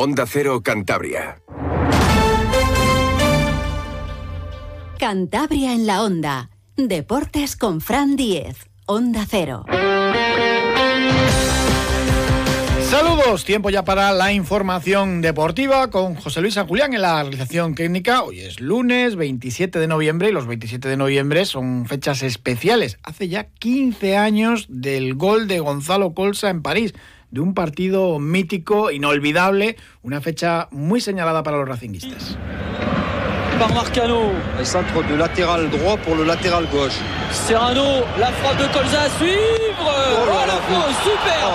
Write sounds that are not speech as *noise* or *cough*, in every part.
Onda Cero Cantabria. Cantabria en la Onda. Deportes con Fran Diez. Onda Cero. Saludos, tiempo ya para la información deportiva con José Luis San Julián en la realización técnica. Hoy es lunes 27 de noviembre y los 27 de noviembre son fechas especiales. Hace ya 15 años del gol de Gonzalo Colsa en París de un partido mítico, inolvidable, una fecha muy señalada para los racinguistas. Par Marcano. El centre de latéral droit pour le latéral gauche. Serrano, la frappe de Colza a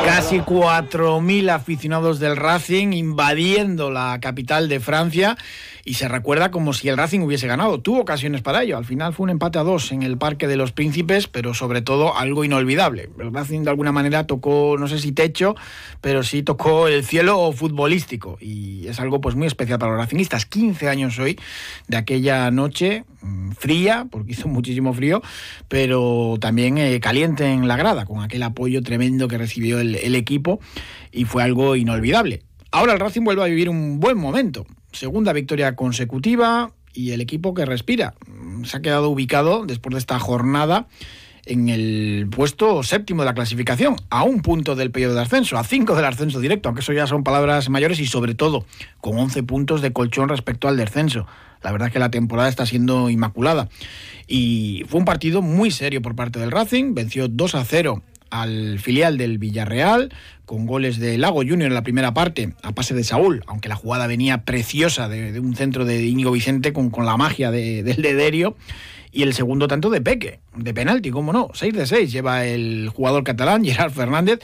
Casi 4.000 aficionados del Racing invadiendo la capital de Francia y se recuerda como si el Racing hubiese ganado. Tuvo ocasiones para ello. Al final fue un empate a dos en el Parque de los Príncipes, pero sobre todo algo inolvidable. El Racing de alguna manera tocó, no sé si techo, pero sí tocó el cielo futbolístico y es algo pues muy especial para los racingistas. 15 años hoy de aquella noche fría, porque hizo muchísimo frío, pero también eh, caliente en la grada, con aquel apoyo tremendo que recibió el, el equipo y fue algo inolvidable. Ahora el Racing vuelve a vivir un buen momento. Segunda victoria consecutiva y el equipo que respira. Mm, Se ha quedado ubicado después de esta jornada en el puesto séptimo de la clasificación, a un punto del periodo de ascenso, a cinco del ascenso directo, aunque eso ya son palabras mayores y sobre todo con 11 puntos de colchón respecto al descenso. La verdad es que la temporada está siendo inmaculada. Y fue un partido muy serio por parte del Racing, venció 2 a 0 al filial del Villarreal, con goles de Lago Junior en la primera parte, a pase de Saúl, aunque la jugada venía preciosa de, un centro de Íñigo Vicente con, con la magia de- del Dederio, y el segundo tanto de Peque, de penalti, cómo no, 6 de 6 lleva el jugador catalán, *laughs* Gerard Fernández,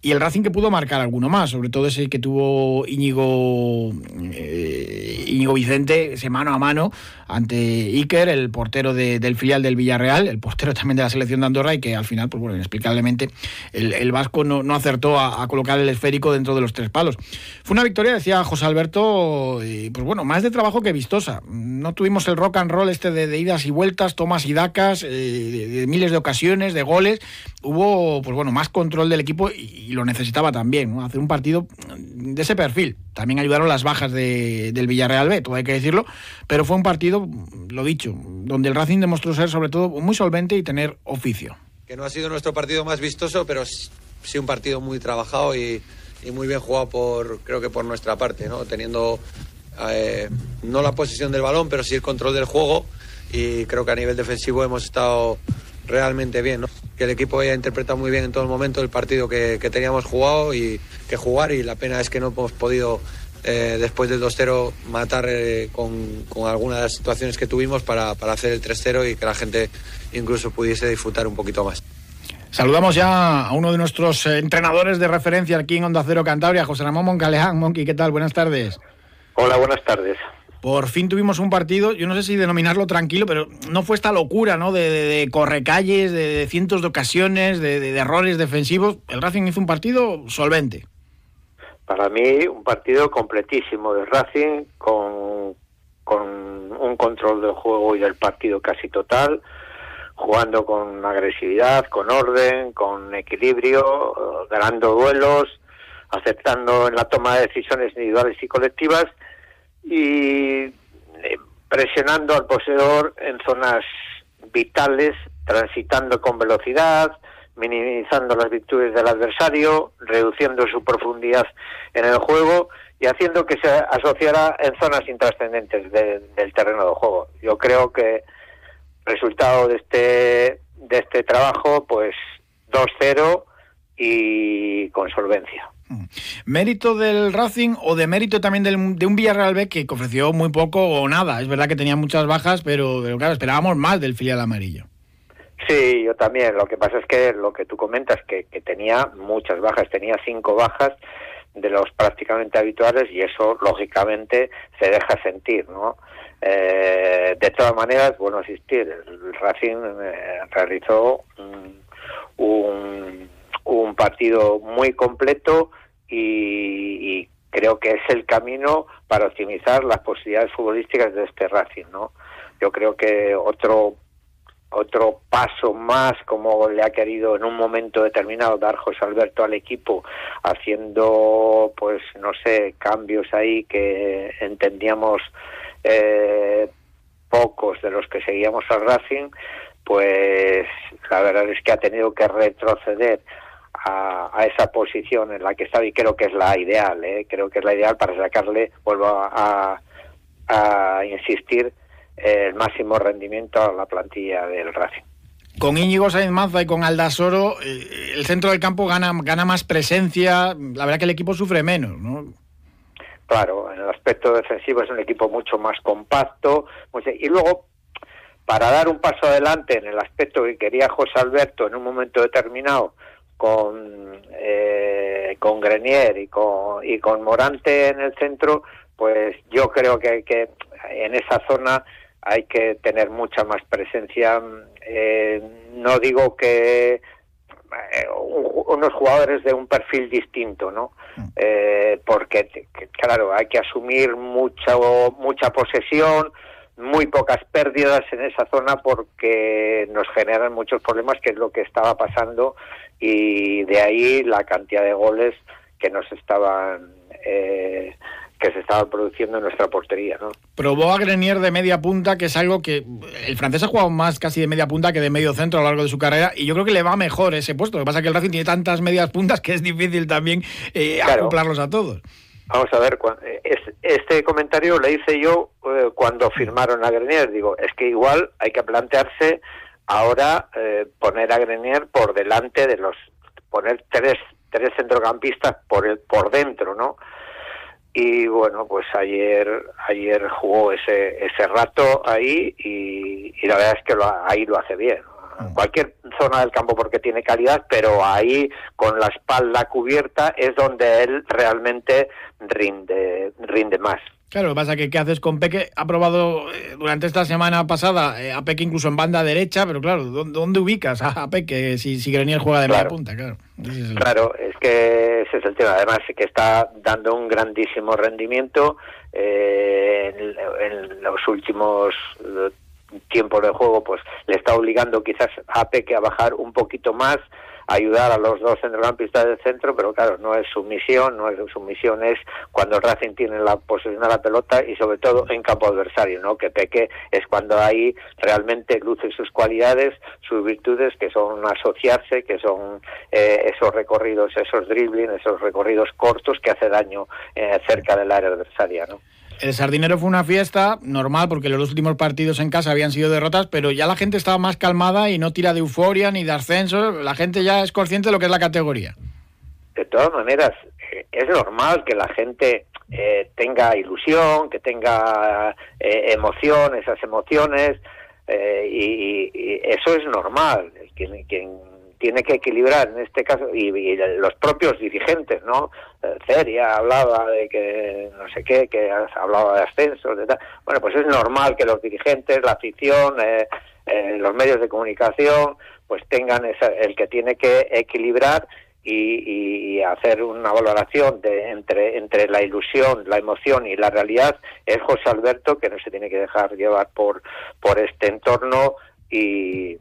y el Racing que pudo marcar alguno más, sobre todo ese que tuvo Íñigo, eh, Íñigo Vicente, ese mano a mano ante Iker, el portero de- del filial del Villarreal, el portero también de la selección de Andorra, y que al final, pues bueno, inexplicablemente, el, el vasco no, no acertó a, colocar el esférico dentro de los tres palos. Fue una victoria, decía José Alberto, pues bueno, más de trabajo que vistosa. No tuvimos el rock and roll este de, idas y vueltas, tomas y dacas, eh, de, de miles de ocasiones, de goles. Hubo, pues bueno, más control del equipo y, y lo necesitaba también, ¿no? Hacer un partido de ese perfil. También ayudaron las bajas de- del Villarreal B, todo hay que decirlo, pero fue un partido, lo dicho, donde el Racing demostró ser sobre todo muy solvente y tener oficio. Que no ha sido nuestro partido más vistoso, pero sí un partido muy trabajado y, muy bien jugado por, creo que por nuestra parte, ¿no? Teniendo eh, no la posesión del balón, pero sí el control del juego y creo que a nivel defensivo hemos estado realmente bien. Que el equipo haya interpretado muy bien en todo el momento el partido que, que teníamos jugado y que jugar y la pena es que no hemos podido eh, después del 2-0 matar eh, con, con algunas de las situaciones que tuvimos para, para hacer el 3-0 y que la gente incluso pudiese disfrutar un poquito más. Saludamos ya a uno de nuestros entrenadores de referencia aquí en Onda Cero Cantabria, José Ramón Moncaleán. Monqui, ¿qué tal? Buenas tardes. Hola, buenas tardes. Por fin tuvimos un partido, yo no sé si denominarlo tranquilo, pero no fue esta locura, ¿no? De, correcalles, de, cientos de ocasiones, de, errores defensivos. El Racing hizo un partido solvente. Para mí, un partido completísimo de Racing, con, con un control del juego y del partido casi total, jugando con agresividad, con orden, con equilibrio, ganando duelos, aceptando en la toma de decisiones individuales y colectivas y eh, presionando al poseedor en zonas vitales, transitando con velocidad, minimizando las virtudes del adversario, reduciendo su profundidad en el juego y haciendo que se asociara en zonas intrascendentes de- del terreno de juego. Yo creo que resultado de este de este trabajo, pues 2-0 y con solvencia. ¿Mérito del Racing o de mérito también del- de un Villarreal B que ofreció muy poco o nada? Es verdad que tenía muchas bajas, pero, pero claro, esperábamos más del filial amarillo. Sí, yo también. Lo que pasa es que lo que tú comentas, que, tenía muchas bajas, tenía cinco bajas de los prácticamente habituales y eso, lógicamente, se deja sentir, ¿no? Eh, de todas maneras, bueno, asistir. El Racing eh, realizó mm, un, un partido muy completo y, creo que es el camino para optimizar las posibilidades futbolísticas de este Racing, ¿no? Yo creo que otro otro paso más como le ha querido en un momento determinado dar José Alberto al equipo haciendo pues no sé cambios ahí que entendíamos eh, pocos de los que seguíamos al Racing pues la verdad es que ha tenido que retroceder a, a, esa posición en la que estaba y creo que es la ideal, ¿eh? creo que es la ideal para sacarle, vuelvo a, a, a insistir, el máximo rendimiento a la plantilla del Racing. Con Íñigo Sainz Maza y con Aldasoro, eh, el centro del campo gana, gana más presencia, la verdad que el equipo sufre menos, ¿no? Claro, en el aspecto defensivo es un equipo mucho más compacto, y luego para dar un paso adelante en el aspecto que quería José Alberto en un momento determinado con, eh, con Grenier y con, y con Morante en el centro, pues yo creo que, que en esa zona hay que tener mucha más presencia. Eh, no digo que eh, unos jugadores de un perfil distinto, ¿no? Mm. Eh, porque, claro, hay que asumir mucho, mucha posesión, muy pocas pérdidas en esa zona porque nos generan muchos problemas, que es lo que estaba pasando, y de ahí la cantidad de goles que nos estaban eh, que se estaba produciendo en nuestra portería. ¿no? Probó a Grenier de media punta, que es algo que el francés ha jugado más casi de media punta que de medio centro a lo largo de su carrera, y yo creo que le va mejor ese puesto. Lo que pasa es que el Racing tiene tantas *laughs* medias puntas que es difícil también eh, acoplarlos a todos. Vamos a ver, este comentario lo hice yo eh, cuando firmaron a Grenier. Digo, es que igual hay que plantearse ahora eh, poner a Grenier por delante de los, poner tres, tres centrocampistas por, el, por dentro, ¿no? y bueno pues ayer ayer jugó ese ese rato ahí y, y la verdad es que lo, ahí lo hace bien en mm. Cualquier zona del campo porque tiene calidad pero ahí con la espalda cubierta es donde él realmente rinde rinde más Claro, lo que pasa es que ¿qué haces con Peque? Ha probado eh, durante esta semana pasada eh, a Peque incluso en banda derecha, pero claro, ¿dónde, ubicas a Peque si, si Grenier juega de media punta? Claro, claro, es que ese es el tema. Además, que está dando un grandísimo rendimiento eh, en, los últimos tiempos de juego, pues le está obligando quizás a Peque a bajar un poquito más ayudar a los dos centrocampistas del centro, pero claro, no es su misión, no es su misión es cuando Racing tiene la posesión de la pelota y sobre todo en campo adversario, ¿no? Que Peque es cuando ahí realmente luce sus cualidades, sus virtudes, que son asociarse, que son eh, esos recorridos, esos dribbling, esos recorridos cortos que hace daño eh, cerca del área adversaria, ¿no? El Sardinero fue una fiesta normal porque los últimos partidos en casa habían sido derrotas, pero ya la gente estaba más calmada y no tira de euforia ni de ascenso. La gente ya es consciente de lo que es la categoría. De todas maneras, eh, es normal que la gente eh, tenga ilusión, que tenga eh, emoción, esas emociones, y, eso es normal. Quien tiene que equilibrar en este caso y, los propios dirigentes, ¿no? Feria hablaba de que no sé qué, que hablaba de ascensos, de tal. Bueno, pues es normal que los dirigentes, la afición, eh, eh, los medios de comunicación, pues tengan esa, el que tiene que equilibrar y, y, hacer una valoración de, entre, entre la ilusión, la emoción y la realidad es José Alberto que no se tiene que dejar llevar por, por este entorno y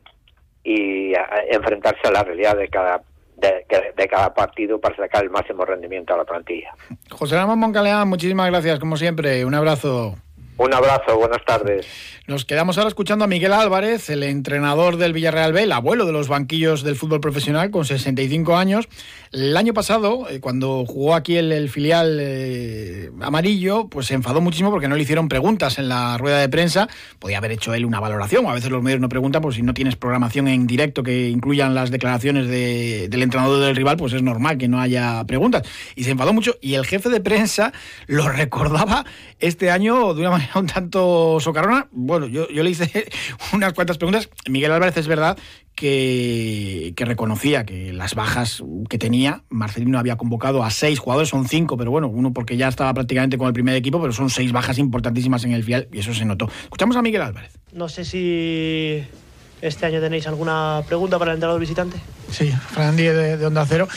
y enfrentarse a la realidad de cada de, de, cada partido para sacar el máximo rendimiento a la plantilla. José Ramón Moncaleán, muchísimas gracias, como siempre. Un abrazo. Un abrazo, buenas tardes. Nos quedamos ahora escuchando a Miguel Álvarez, el entrenador del Villarreal B, el abuelo de los banquillos del fútbol profesional, con 65 años. El año pasado, eh, cuando jugó aquí el, filial eh, amarillo, pues se enfadó muchísimo porque no le hicieron preguntas en la rueda de prensa. Podía haber hecho él una valoración, a veces los medios no preguntan, pues si no tienes programación en directo que incluyan las declaraciones del entrenador del rival, pues es normal que no haya preguntas. Y se enfadó mucho y el jefe de prensa lo *laughs* recordaba este año de una manera *laughs* un tanto socarrona. Bueno, yo, yo le hice *laughs* unas cuantas preguntas. Miguel Álvarez es verdad que, que, reconocía que las bajas que tenía, Marcelino había convocado a seis jugadores, son cinco, pero bueno, uno porque ya estaba prácticamente con el primer equipo, pero son seis bajas importantísimas en el fiel y eso se notó. Escuchamos a Miguel Álvarez. No sé si este año tenéis alguna pregunta para el entrenador visitante. Sí, Fran de, de Onda Cero.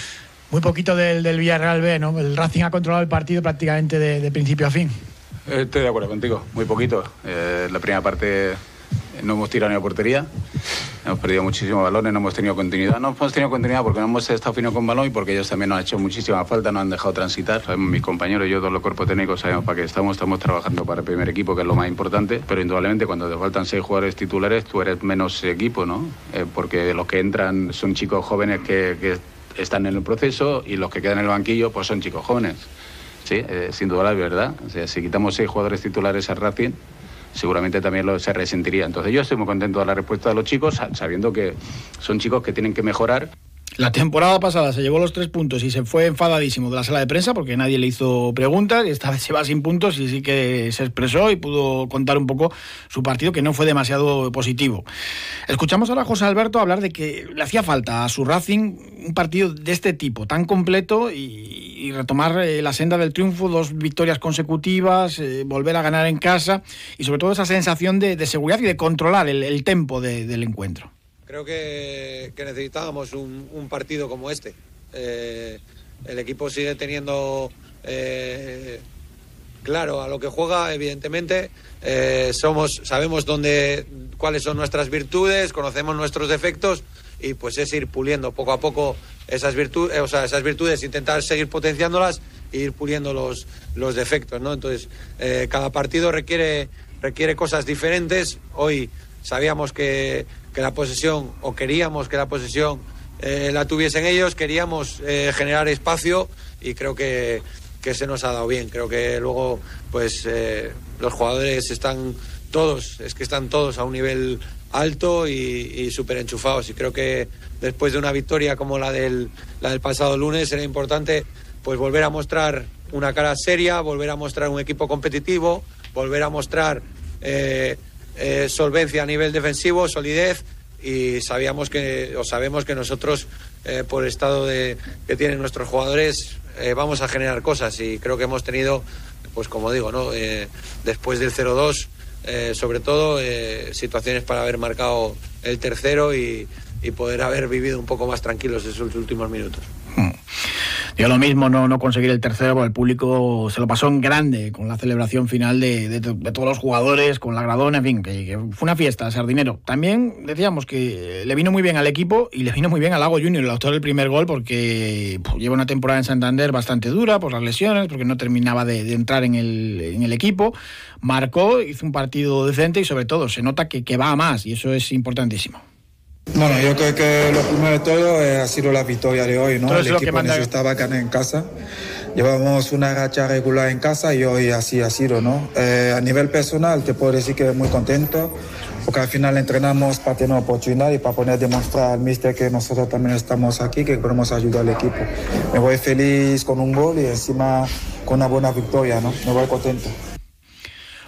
Muy poquito del, del Villarreal B, ¿no? El Racing ha controlado el partido prácticamente de, de principio a fin. Estoy de acuerdo contigo, muy poquito. Eh, la primera parte no hemos tirado ni a portería Hemos perdido muchísimos balones, no hemos tenido continuidad. No hemos tenido continuidad porque no hemos estado fino con balón y porque ellos también nos han hecho muchísima falta, nos han dejado transitar. Sabemos mis compañeros, yo, todos los cuerpos técnicos, sabemos para qué estamos. Estamos trabajando para el primer equipo, que es lo más importante. Pero indudablemente cuando te faltan seis jugadores titulares, tú eres menos equipo, ¿no? Eh, porque los que entran son chicos jóvenes que, que están en el proceso y los que quedan en el banquillo, pues son chicos jóvenes. Sí, eh, sin duda la verdad. Si quitamos seis jugadores titulares al Racing, seguramente también se resentiría. Entonces yo estoy muy contento de la respuesta de los chicos, sabiendo que son chicos que tienen que mejorar la temporada pasada se llevó los tres puntos y se fue enfadadísimo de la sala de prensa porque nadie le hizo preguntas y esta vez se va sin puntos y sí que se expresó y pudo contar un poco su partido que no fue demasiado positivo. Escuchamos ahora a José Alberto hablar de que le hacía falta a su Racing un partido de este tipo, tan completo y, retomar eh, la senda del triunfo, dos victorias consecutivas, eh, volver a ganar en casa y sobre todo esa sensación de, seguridad y de controlar el, tempo del encuentro. Creo que, necesitábamos un, partido como este. Eh, el equipo sigue teniendo eh, claro a lo que juega, evidentemente. Eh, somos, sabemos dónde, cuáles son nuestras virtudes, conocemos nuestros defectos y pues es ir puliendo poco a poco esas virtudes, o sea, esas virtudes, intentar seguir potenciándolas e ir puliendo los, los defectos, ¿no? Entonces, cada partido requiere, requiere cosas diferentes. Hoy sabíamos que la posesión, o queríamos que la posesión eh, la tuviesen ellos, queríamos eh, generar espacio y creo que, que, se nos ha dado bien. Creo que luego, pues, eh, los jugadores están todos, es que están todos a un nivel alto y, y súper enchufados. Y creo que después de una victoria como la del, la del pasado lunes era importante pues volver a mostrar una cara seria, volver a mostrar un equipo competitivo, volver a mostrar solvencia a nivel defensivo, solidez y sabíamos que o sabemos que nosotros eh, por estado de, que tienen nuestros jugadores eh, vamos a generar cosas y creo que hemos tenido pues como digo no después del 0-2 sobre todo situaciones para haber marcado el tercero y, y poder haber vivido un poco más tranquilos esos últimos minutos. Yo lo mismo no, no conseguir el tercero, porque el público se lo pasó en grande con la celebración final de, todos los jugadores, con la gradona, en fin, que, fue una fiesta, sardinero. También decíamos que le vino muy bien al equipo y le vino muy bien al Lago Junior, el autor del primer gol, porque lleva una temporada en Santander bastante dura por las lesiones, porque no terminaba de, entrar en el, en el, equipo. Marcó, hizo un partido decente y sobre todo se nota que, que va a más y eso es importantísimo. Bueno, yo creo que lo primero de todo ha sido la victoria de hoy, ¿no? El equipo necesitaba ganar en casa. Llevamos una racha regular en casa y hoy así ha sido, ¿no? Eh, a nivel personal te puedo decir que muy contento porque al final entrenamos para tener oportunidad y para poner a demostrar al míster que nosotros también estamos aquí, que podemos ayudar al equipo. Me voy feliz con un gol y encima con una buena victoria, ¿no? Me voy contento.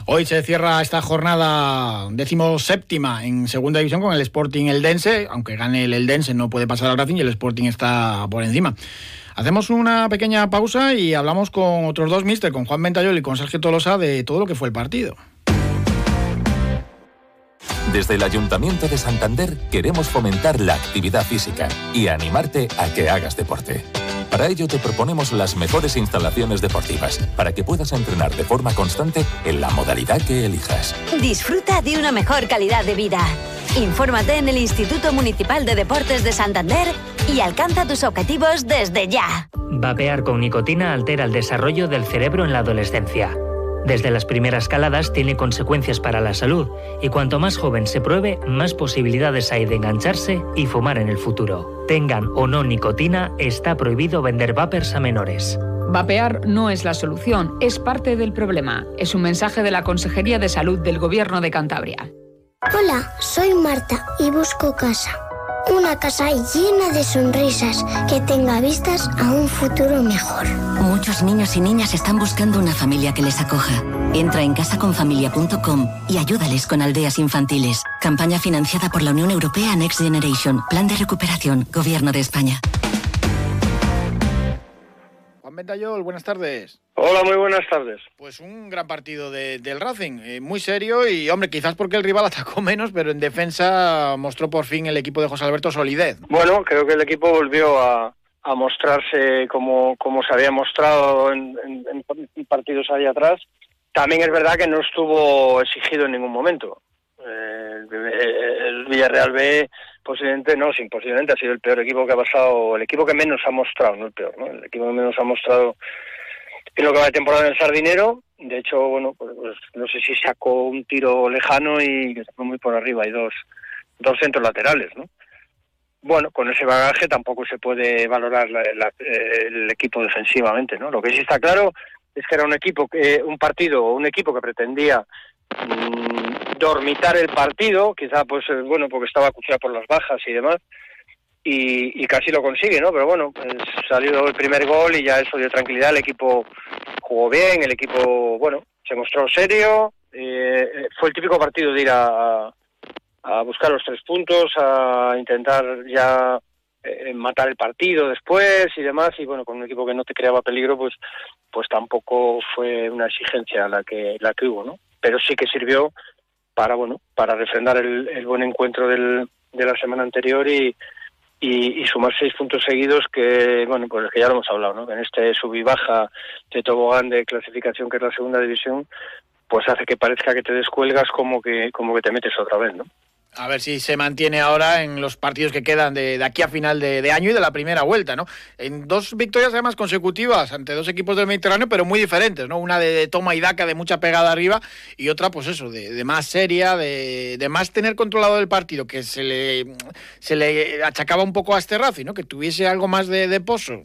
Hoy se cierra esta jornada séptima en segunda división con el Sporting Eldense. Aunque gane el Eldense no puede pasar al Racing y el Sporting está por encima. Hacemos una pequeña pausa y hablamos con otros dos mister, con Juan Ventayol y con Sergio Tolosa, de todo lo que fue el partido. Desde el Ayuntamiento de Santander queremos fomentar la actividad física y animarte a que hagas deporte. Para ello te proponemos las mejores instalaciones deportivas para que puedas entrenar de forma constante en la modalidad que elijas. Disfruta de una mejor calidad de vida. Infórmate en el Instituto Municipal de Deportes de Santander y alcanza tus objetivos desde ya. Vapear con nicotina altera el desarrollo del cerebro en la adolescencia. Desde las primeras caladas tiene consecuencias para la salud y cuanto más joven se pruebe, más posibilidades hay de engancharse y fumar en el futuro. Tengan o no nicotina, está prohibido vender vapers a menores. Vapear no es la solución, es parte del problema. Es un mensaje de la Consejería de Salud del Gobierno de Cantabria. Hola, soy Marta y busco casa. Una casa llena de sonrisas que tenga vistas a un futuro mejor. Muchos niños y niñas están buscando una familia que les acoja. Entra en casaconfamilia.com y ayúdales con aldeas infantiles. Campaña financiada por la Unión Europea Next Generation. Plan de recuperación. Gobierno de España. Ventayol, buenas tardes. Hola, muy buenas tardes. Pues un gran partido del Racing, eh, muy serio y, hombre, quizás porque el rival atacó *laughs* menos, pero en defensa mostró por fin el equipo de José Alberto solidez. Bueno, creo que el equipo volvió a, mostrarse como, como se había mostrado en, partidos ahí atrás. También es verdad que no estuvo exigido en ningún momento. el, Villarreal B posiblemente no, sin posiblemente ha sido el peor equipo que ha pasado, el equipo que menos ha mostrado, no el peor, ¿no? El equipo que menos ha mostrado que va de temporada en el Sardinero. De hecho, bueno, pues, pues, no sé si sacó un tiro lejano y que muy por arriba. Hay dos, dos centros laterales, ¿no? Bueno, con ese bagaje tampoco se puede valorar el equipo defensivamente, ¿no? Lo que sí está claro es que era un equipo, que, un partido, un equipo que pretendía mm, dormitar el partido, quizá pues eh, bueno, porque estaba acuciado por las bajas y demás, y, casi lo consigue, ¿no? Pero bueno, pues, salió el primer gol y ya eso dio tranquilidad, el equipo jugó bien, el equipo, bueno, se mostró serio, eh, eh, fue el típico partido de ir a, a buscar los tres puntos, a intentar ya eh, matar el partido después y demás y bueno con un equipo que no te creaba peligro pues pues tampoco fue una exigencia la que la que hubo no pero sí que sirvió para bueno para refrendar el, buen encuentro del, de la semana anterior y, y, sumar seis puntos seguidos que bueno pues que ya lo hemos hablado no en este sub y baja de tobogán de clasificación que es la segunda división pues hace que parezca que te descuelgas como que como que te metes otra vez no a ver si se mantiene ahora en los partidos que quedan de, aquí a final de, año y de la primera vuelta, ¿no? En dos victorias además consecutivas ante dos equipos del Mediterráneo, pero muy diferentes, ¿no? Una de, toma y daca, de mucha pegada arriba, y otra, pues eso, de, más seria, de, más tener controlado el partido, que se le, se le achacaba un poco a este Rafi, ¿no? Que tuviese algo más de, pozo.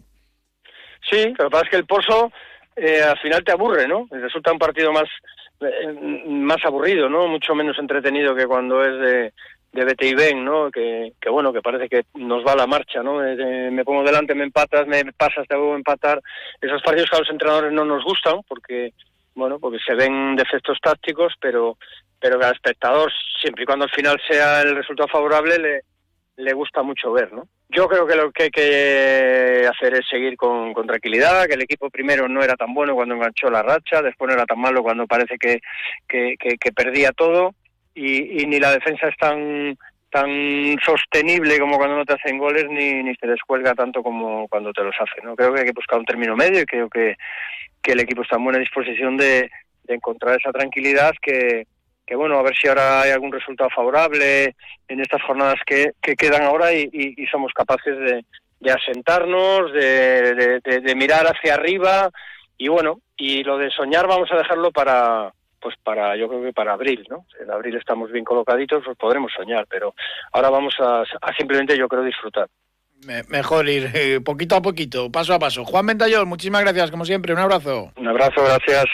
Sí, lo que pasa es que el pozo eh, al final te aburre, ¿no? Resulta un partido más más aburrido, ¿no? Mucho menos entretenido que cuando es de, de vete y ven, ¿no? Que, que, bueno, que parece que nos va la marcha, ¿no? me pongo delante, me empatas, me pasas, te a empatar. Esos partidos que a los entrenadores no nos gustan porque, bueno, porque se ven defectos tácticos, pero, pero que al espectador, siempre y cuando al final sea el resultado favorable, le, le gusta mucho ver, ¿no? Yo creo que lo que hay que hacer es seguir con, tranquilidad, que el equipo primero no era tan bueno cuando enganchó la racha, después no era tan malo cuando parece que, que, perdía todo y, ni la defensa es tan tan sostenible como cuando no te hacen goles ni, ni se descuelga tanto como cuando te los hace. ¿no? Creo que hay que buscar un término medio y creo que, que el equipo está en buena disposición de, de encontrar esa tranquilidad que, que bueno, a ver si ahora hay algún resultado favorable en estas jornadas que, que quedan ahora y, somos capaces de, de asentarnos, de, de, mirar hacia arriba y bueno, y lo de soñar vamos a dejarlo para, pues para, yo creo que para abril, ¿no? En abril estamos bien colocaditos, pues podremos soñar, pero ahora vamos a, simplemente, yo creo, disfrutar. mejor ir *laughs* eh, poquito a poquito, paso a paso. Juan Ventayol, muchísimas gracias, como siempre, un abrazo. Un abrazo, gracias.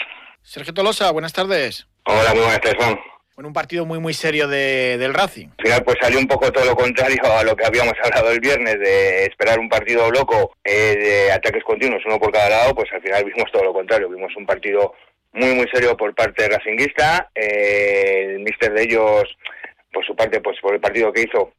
Sergio Tolosa, buenas tardes. Hola, muy buenas tardes, Juan. Bueno, un partido muy, muy serio de, del Racing. Al final, pues salió un poco todo lo contrario a lo que habíamos *laughs* hablado el viernes, de esperar un partido loco eh, de ataques continuos, uno por cada lado, pues al final vimos todo lo contrario. Vimos un partido muy, muy serio por parte de Racinguista. Eh, el míster de ellos, por su parte, pues por el partido que hizo,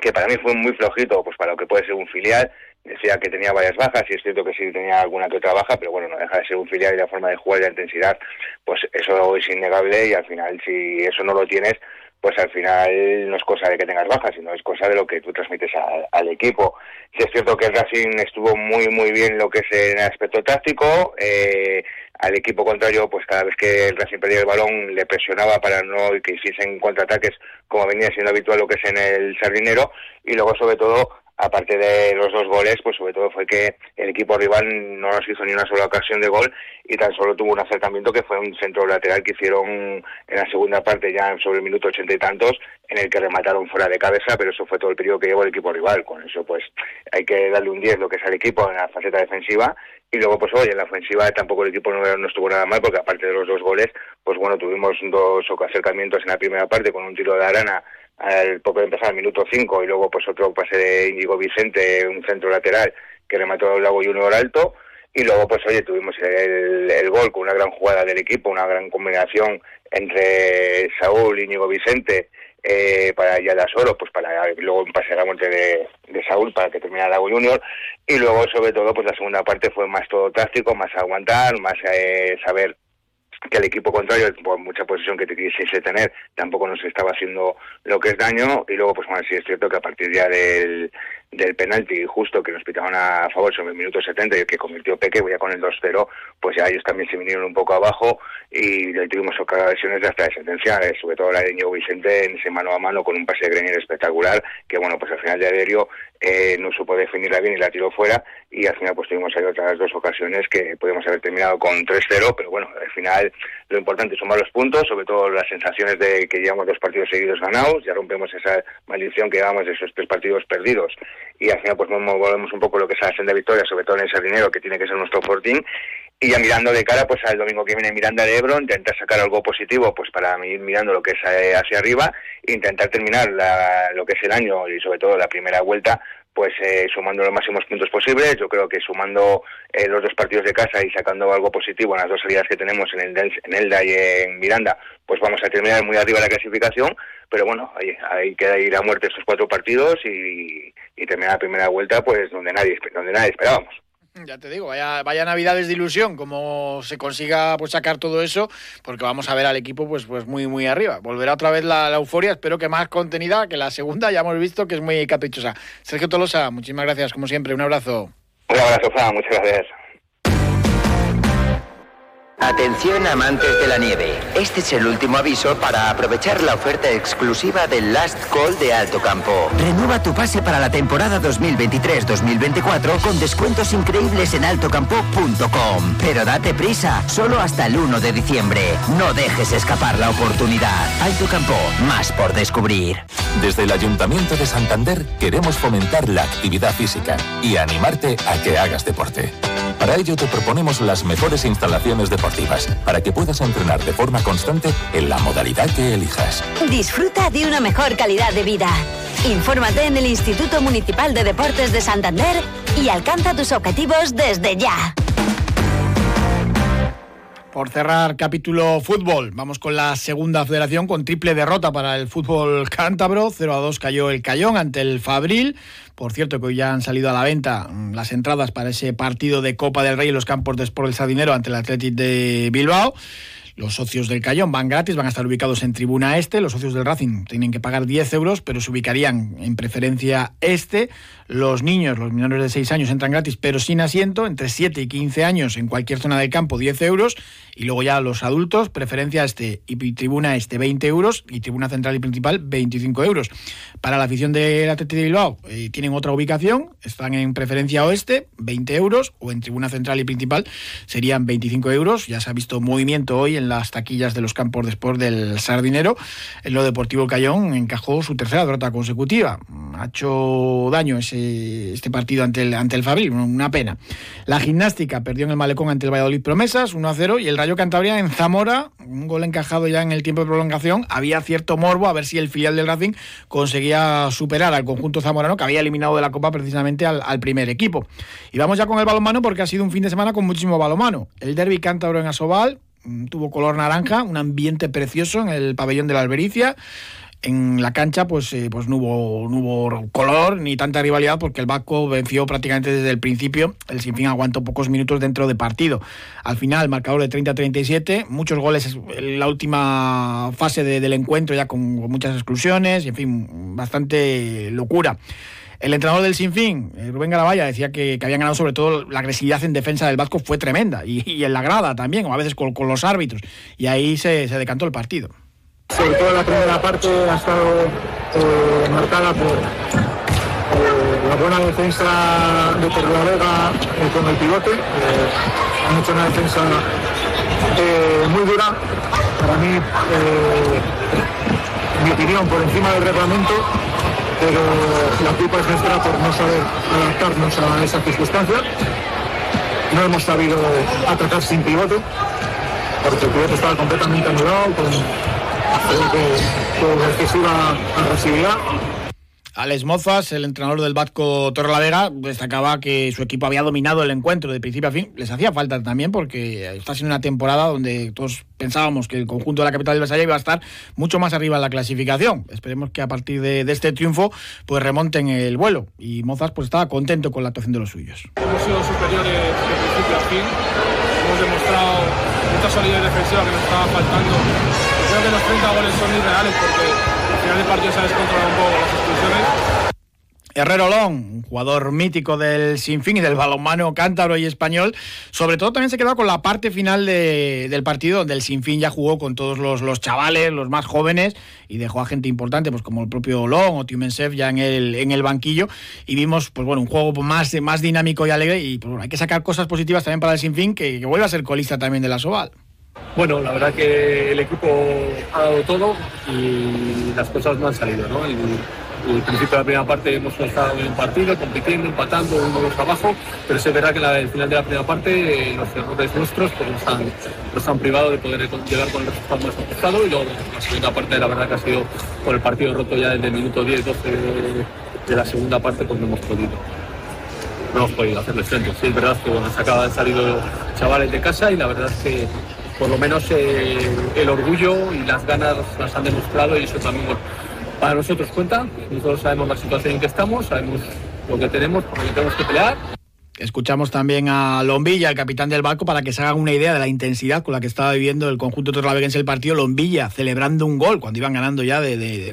que para mí fue muy flojito, pues para lo que puede ser un filial, decía que tenía varias bajas y es cierto que sí tenía alguna que otra baja, pero bueno, no deja de ser un filial y la forma de jugar y la intensidad, pues eso es innegable y al final si eso no lo tienes, pues al final no es cosa de que tengas bajas, sino es cosa de lo que tú transmites al equipo. Sí es cierto que el Racing estuvo muy muy bien lo que es en el aspecto táctico, eh, al equipo contrario, pues cada vez que el Racing perdía el balón le presionaba para no que hiciesen contraataques como venía siendo habitual lo que es en el Sardinero y luego sobre todo aparte de los dos goles, pues sobre todo fue que el equipo rival no nos hizo ni una sola ocasión de gol y tan solo tuvo un acercamiento que fue un centro lateral que hicieron en la segunda parte ya sobre el minuto ochenta y tantos en el que remataron fuera de cabeza, pero eso fue todo el periodo que llevó el equipo rival. Con eso pues hay que darle un 10 lo que es al equipo en la faceta defensiva y luego pues hoy en la ofensiva tampoco el equipo no, no estuvo nada mal porque aparte de los dos goles, pues bueno, tuvimos dos acercamientos en la primera parte con un tiro de arana al poco de empezar, al minuto 5, y luego pues otro pase de Íñigo Vicente, un centro lateral que remató el Lago Junior alto, y luego pues oye, tuvimos el, gol con una gran jugada del equipo, una gran combinación entre Saúl y Íñigo Vicente eh, para Oro, pues para luego un pase a la muerte de, Saúl para que terminara Lago Junior, y luego sobre todo pues la segunda parte fue más todo táctico, más aguantar, más eh, saber que el equipo contrario, por mucha posición que te quisiese tener, tampoco nos estaba haciendo lo que es daño. Y luego, pues bueno, sí es cierto que a partir ya del, del penalti justo que nos pitaban a favor sobre el minuto 70 y que convirtió Peque, ya con el 2-0, pues ya ellos también se vinieron un poco abajo y le tuvimos ocasiones de hasta de sentencia, eh, sobre todo la de Ñigo Vicente en ese mano a mano con un pase de Grenier espectacular, que bueno, pues al final de Aderio eh, no supo definirla bien y la tiró fuera y al final pues tuvimos ahí otras dos ocasiones que podemos haber terminado con 3-0, pero bueno, al final lo importante es sumar los puntos, sobre todo las sensaciones de que llevamos dos partidos seguidos ganados, ya rompemos esa maldición que llevamos de esos tres partidos perdidos. Y al final pues volvemos un poco lo que es la senda victoria, sobre todo en ese dinero que tiene que ser nuestro fortín y ya mirando de cara pues al domingo que viene Miranda de Ebro, intentar sacar algo positivo pues para ir mirando lo que es eh, hacia arriba, intentar terminar lo que es el año y sobre todo la primera vuelta pues eh, sumando los máximos puntos posibles. Yo creo que sumando eh, los dos partidos de casa y sacando algo positivo en las dos salidas que tenemos en el en Elda y en Miranda, pues vamos a terminar muy arriba la clasificación. Pero bueno, hay, hay que ir a muerte estos cuatro partidos y, y terminar la primera vuelta pues donde nadie donde nadie esperábamos. Ya te digo, vaya, vaya navidades de ilusión, como se consiga pues sacar todo eso, porque vamos a ver al equipo pues, pues muy muy arriba. Volverá otra vez la, euforia, espero que más contenida que la segunda, ya hemos visto que es muy caprichosa. Sergio Tolosa, muchísimas gracias, como siempre, un abrazo. Un abrazo, Fran, muchas gracias. Atención amantes de la nieve. Este es el último aviso para aprovechar la oferta exclusiva del Last Call de Alto Campo. Renueva tu pase para la temporada 2023-2024 con descuentos increíbles en altocampo.com. Pero date prisa, solo hasta el 1 de diciembre. No dejes escapar la oportunidad. Alto Campo, más por descubrir. Desde el Ayuntamiento de Santander queremos fomentar la actividad física y animarte a que hagas deporte. Para ello te proponemos las mejores instalaciones deportivas para que puedas entrenar de forma constante en la modalidad que elijas. Disfruta de una mejor calidad de vida. Infórmate en el Instituto Municipal de Deportes de Santander y alcanza tus objetivos desde ya. Por cerrar capítulo fútbol, vamos con la segunda federación con triple derrota para el fútbol *laughs* cántabro. 0 a 2 cayó el Cayón ante el Fabril. Por cierto, que hoy ya han salido a la venta mm, las entradas para ese partido de Copa del Rey en los campos de Sport El Sardinero ante el Athletic de Bilbao. Los socios del Cayón van gratis, van a estar ubicados en tribuna este. Los socios del Racing tienen que pagar 10 euros, pero se ubicarían en preferencia este. Los niños, los menores de 6 años, entran gratis, pero sin asiento. Entre 7 y 15 años, en cualquier zona del campo, 10 euros. Y luego ya los adultos, preferencia este y tribuna este, 20 euros. Y tribuna central y principal, 25 euros. Para la afición del Atlético de Bilbao, eh, tienen otra ubicación. Están en preferencia oeste, 20 euros. O en tribuna central y principal serían 25 euros. Ya se ha visto movimiento hoy en las taquillas de los campos de sport del Sardinero. En lo Deportivo Cayón encajó su tercera derrota consecutiva. Ha hecho daño ese, este partido ante el, ante el Fabril, una pena. La gimnástica perdió en el Malecón ante el Valladolid Promesas, 1 a 0, y el Rayo Cantabria en Zamora, un gol encajado ya en el tiempo de prolongación. Había cierto morbo a ver si el filial del Racing conseguía superar al conjunto zamorano que había eliminado de la Copa precisamente al, primer equipo. Y vamos ya con el balonmano porque ha sido un fin de semana con muchísimo balonmano. El derby cántabro en Asobal, tuvo color naranja, un ambiente precioso en el pabellón de la Albericia. En la cancha pues, eh, pues no, hubo, no hubo color ni tanta rivalidad porque el Vasco venció prácticamente desde el principio. El Sinfín aguantó pocos minutos dentro de partido. Al final, marcador de 30-37, muchos goles en la última fase del encuentro ya con muchas exclusiones y en fin, bastante locura. El entrenador del Sinfín, eh, Rubén Garabaya, decía que, habían ganado sobre todo la agresividad en defensa del Vasco fue tremenda y, en la grada también, o a veces con, los árbitros. Y ahí se, decantó el partido. Sobre todo la primera parte ha estado eh, marcada por eh, la buena defensa de Torrelavega con el pivote. han hecho una defensa muy dura. Para mí, mi opinión, por encima del reglamento pero la culpa es nuestra por no saber adaptarnos a esa circunstancia. No hemos sabido atacar sin pivote, porque el pivote estaba completamente anulado, con, con excesiva agresividad. Alex Mozas, el entrenador del Vasco Torrelavega, destacaba que su equipo había dominado el encuentro de principio a fin. Les hacía falta también porque está siendo una temporada donde todos pensábamos que el conjunto de la capital del Valle iba a estar mucho más arriba en la clasificación. Esperemos que a partir de, este triunfo pues remonten el vuelo. Y Mozas pues estaba contento con la actuación de los suyos. Hemos sido superiores de principio a fin. Hemos demostrado mucha solidez defensiva que nos estaba faltando. Creo que los 30 goles son irreales porque final del partido se ha descontrolado un poco las expulsiones Herrero Long, un jugador mítico del Sinfín y del balonmano cántabro y español, sobre todo también se quedó con la parte final del partido donde el Sinfín ya jugó con todos los, chavales, los más jóvenes, y dejó a gente importante, pues como el propio Long o Tiumensev ya en el, banquillo, y vimos pues bueno, un juego más, dinámico y alegre, y pues, bueno, hay que sacar cosas positivas también para el Sinfín, que, que vuelva a ser colista también de la Soval. Bueno, la verdad que el equipo ha dado todo y las cosas no han salido, ¿no? el principio de la primera parte hemos estado en partido, compitiendo, empatando, uno dos abajo, pero se verá que la, el final de la primera parte los errores nuestros pues, nos, han, nos han privado de poder llegar con el resultado más ajustado y luego la segunda parte la verdad que ha sido con el partido roto ya desde el minuto 10, 12 de, la segunda parte pues no hemos podido no hemos podido hacerle frente. Sí, es verdad que bueno, se acaban de chavales de casa y la verdad es que por lo menos eh, el orgullo y las ganas las han demostrado y eso también para nosotros cuenta. Nosotros sabemos la situación en que estamos, sabemos lo que tenemos, por lo que tenemos que pelear. Escuchamos también a Lombilla, el capitán del barco, para que se hagan una idea de la intensidad con la que estaba viviendo el conjunto torlaveguense el partido. Lombilla celebrando un gol cuando iban ganando ya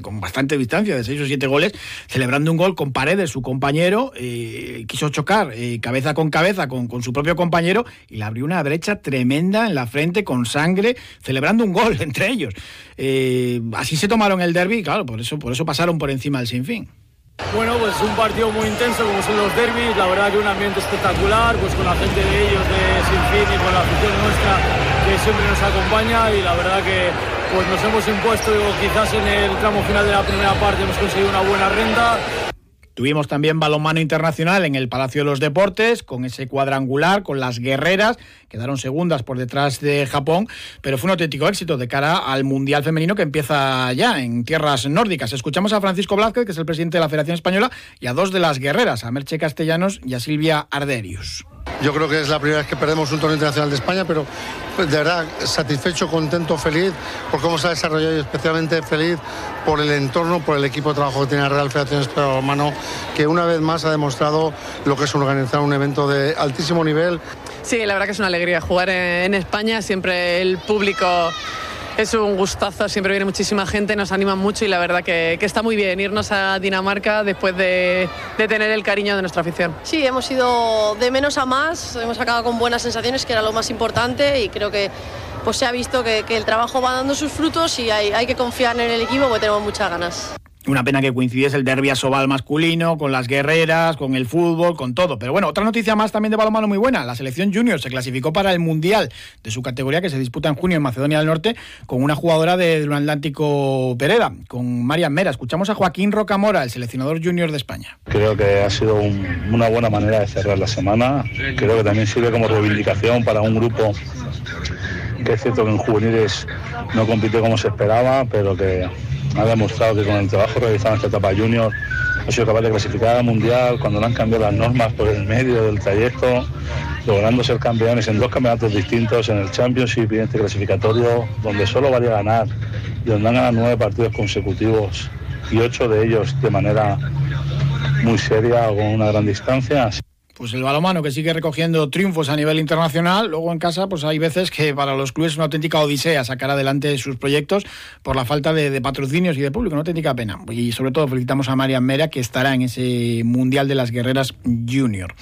con bastante distancia, de seis o siete goles, celebrando un gol con Paredes, su compañero. Eh, quiso chocar eh, cabeza con cabeza con, con, su propio compañero y le abrió una brecha tremenda en la frente con sangre, celebrando un gol *laughs* entre ellos. Eh, así se tomaron el derby, claro, por eso, por eso pasaron por encima del sinfín. Bueno, pues un partido muy intenso como son los derbis, la verdad que un ambiente espectacular, pues con la gente de ellos de Sinfín y con la afición nuestra que siempre nos acompaña. Y la verdad que pues nos hemos impuesto, quizás en el tramo final de la primera parte hemos conseguido una buena renta, Tuvimos también balonmano internacional en el Palacio de los Deportes, con ese cuadrangular, con las guerreras, quedaron segundas por detrás de Japón, pero fue un auténtico éxito de cara al Mundial Femenino que empieza ya en tierras nórdicas. Escuchamos a Francisco Blázquez, que es el presidente de la Federación Española, y a dos de las guerreras, a Merche Castellanos y a Silvia Arderius. Yo creo que es la primera vez que perdemos un torneo internacional de España, pero pues, de verdad satisfecho, contento, feliz por cómo se ha desarrollado y especialmente feliz por el entorno, por el equipo de trabajo que tiene la Real Federación Española Mano, que una vez más ha demostrado lo que es organizar un evento de altísimo nivel. Sí, la verdad que es una alegría jugar en España, siempre el público es un gustazo, siempre viene muchísima gente, nos anima mucho y la verdad que, está muy bien irnos a Dinamarca después de, tener el cariño de nuestra afición. Sí, hemos ido de menos a más, hemos acabado con buenas sensaciones, que era lo más importante y creo que pues se ha visto que, el trabajo va dando sus frutos y hay, hay que confiar en el equipo porque tenemos muchas ganas. Una pena que coincidiese el derbi asobal masculino, con las guerreras, con el fútbol, con todo. Pero bueno, otra noticia más también de balonmano muy buena. La selección junior se clasificó para el Mundial de su categoría que se disputa en junio en Macedonia del Norte con una jugadora del Atlántico Pereda, con Marian Mera. Escuchamos a Joaquín Rocamora, el seleccionador junior de España. Creo que ha sido una buena manera de cerrar la semana. Creo que también sirve como reivindicación para un grupo que es cierto que en juveniles no compite como se esperaba, pero que ha demostrado que con el trabajo realizado en esta etapa junior ha sido capaz de clasificar al mundial cuando no han cambiado las normas por el medio del trayecto, logrando ser campeones en dos campeonatos distintos, en el Championship y en este clasificatorio, donde solo valía ganar y donde han ganado nueve partidos consecutivos y ocho de ellos de manera muy seria o con una gran distancia pues el balomano que sigue recogiendo triunfos a nivel internacional, luego en casa pues hay veces que para los clubes es una auténtica odisea sacar adelante sus proyectos por la falta de, patrocinios y de público, una auténtica pena. Y sobre todo felicitamos a Marian Mera que estará en ese Mundial de las Guerreras Junior.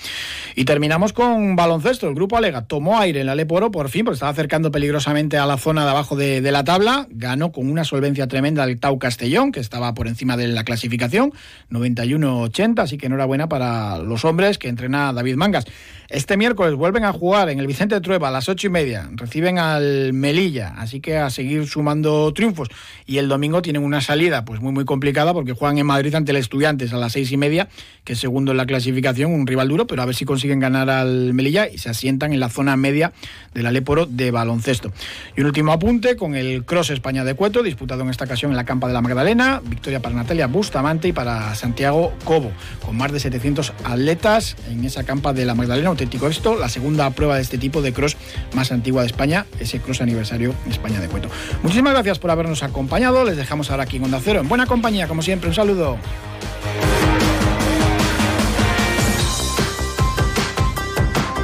Y terminamos con baloncesto, el grupo Alega tomó aire en la Leporo por fin, porque estaba acercando peligrosamente a la zona de abajo de, la tabla, ganó con una solvencia tremenda al Tau Castellón, que estaba por encima de la clasificación, 91-80, así que enhorabuena para los hombres que entrenan David Mangas. Este miércoles vuelven a jugar en el Vicente Trueba a las ocho y media. Reciben al Melilla, así que a seguir sumando triunfos. Y el domingo tienen una salida pues muy muy complicada porque juegan en Madrid ante el Estudiantes a las seis y media, que es segundo en la clasificación, un rival duro, pero a ver si consiguen ganar al Melilla y se asientan en la zona media del Aléporo de baloncesto. Y un último apunte con el Cross España de Cueto, disputado en esta ocasión en la Campa de la Magdalena. Victoria para Natalia Bustamante y para Santiago Cobo, con más de 700 atletas en esa Campa de la Magdalena esto, la segunda prueba de este tipo de cross más antigua de España, ese cross aniversario España de Cueto. Muchísimas gracias por habernos acompañado, les dejamos ahora aquí en Onda Cero, en buena compañía, como siempre, un saludo.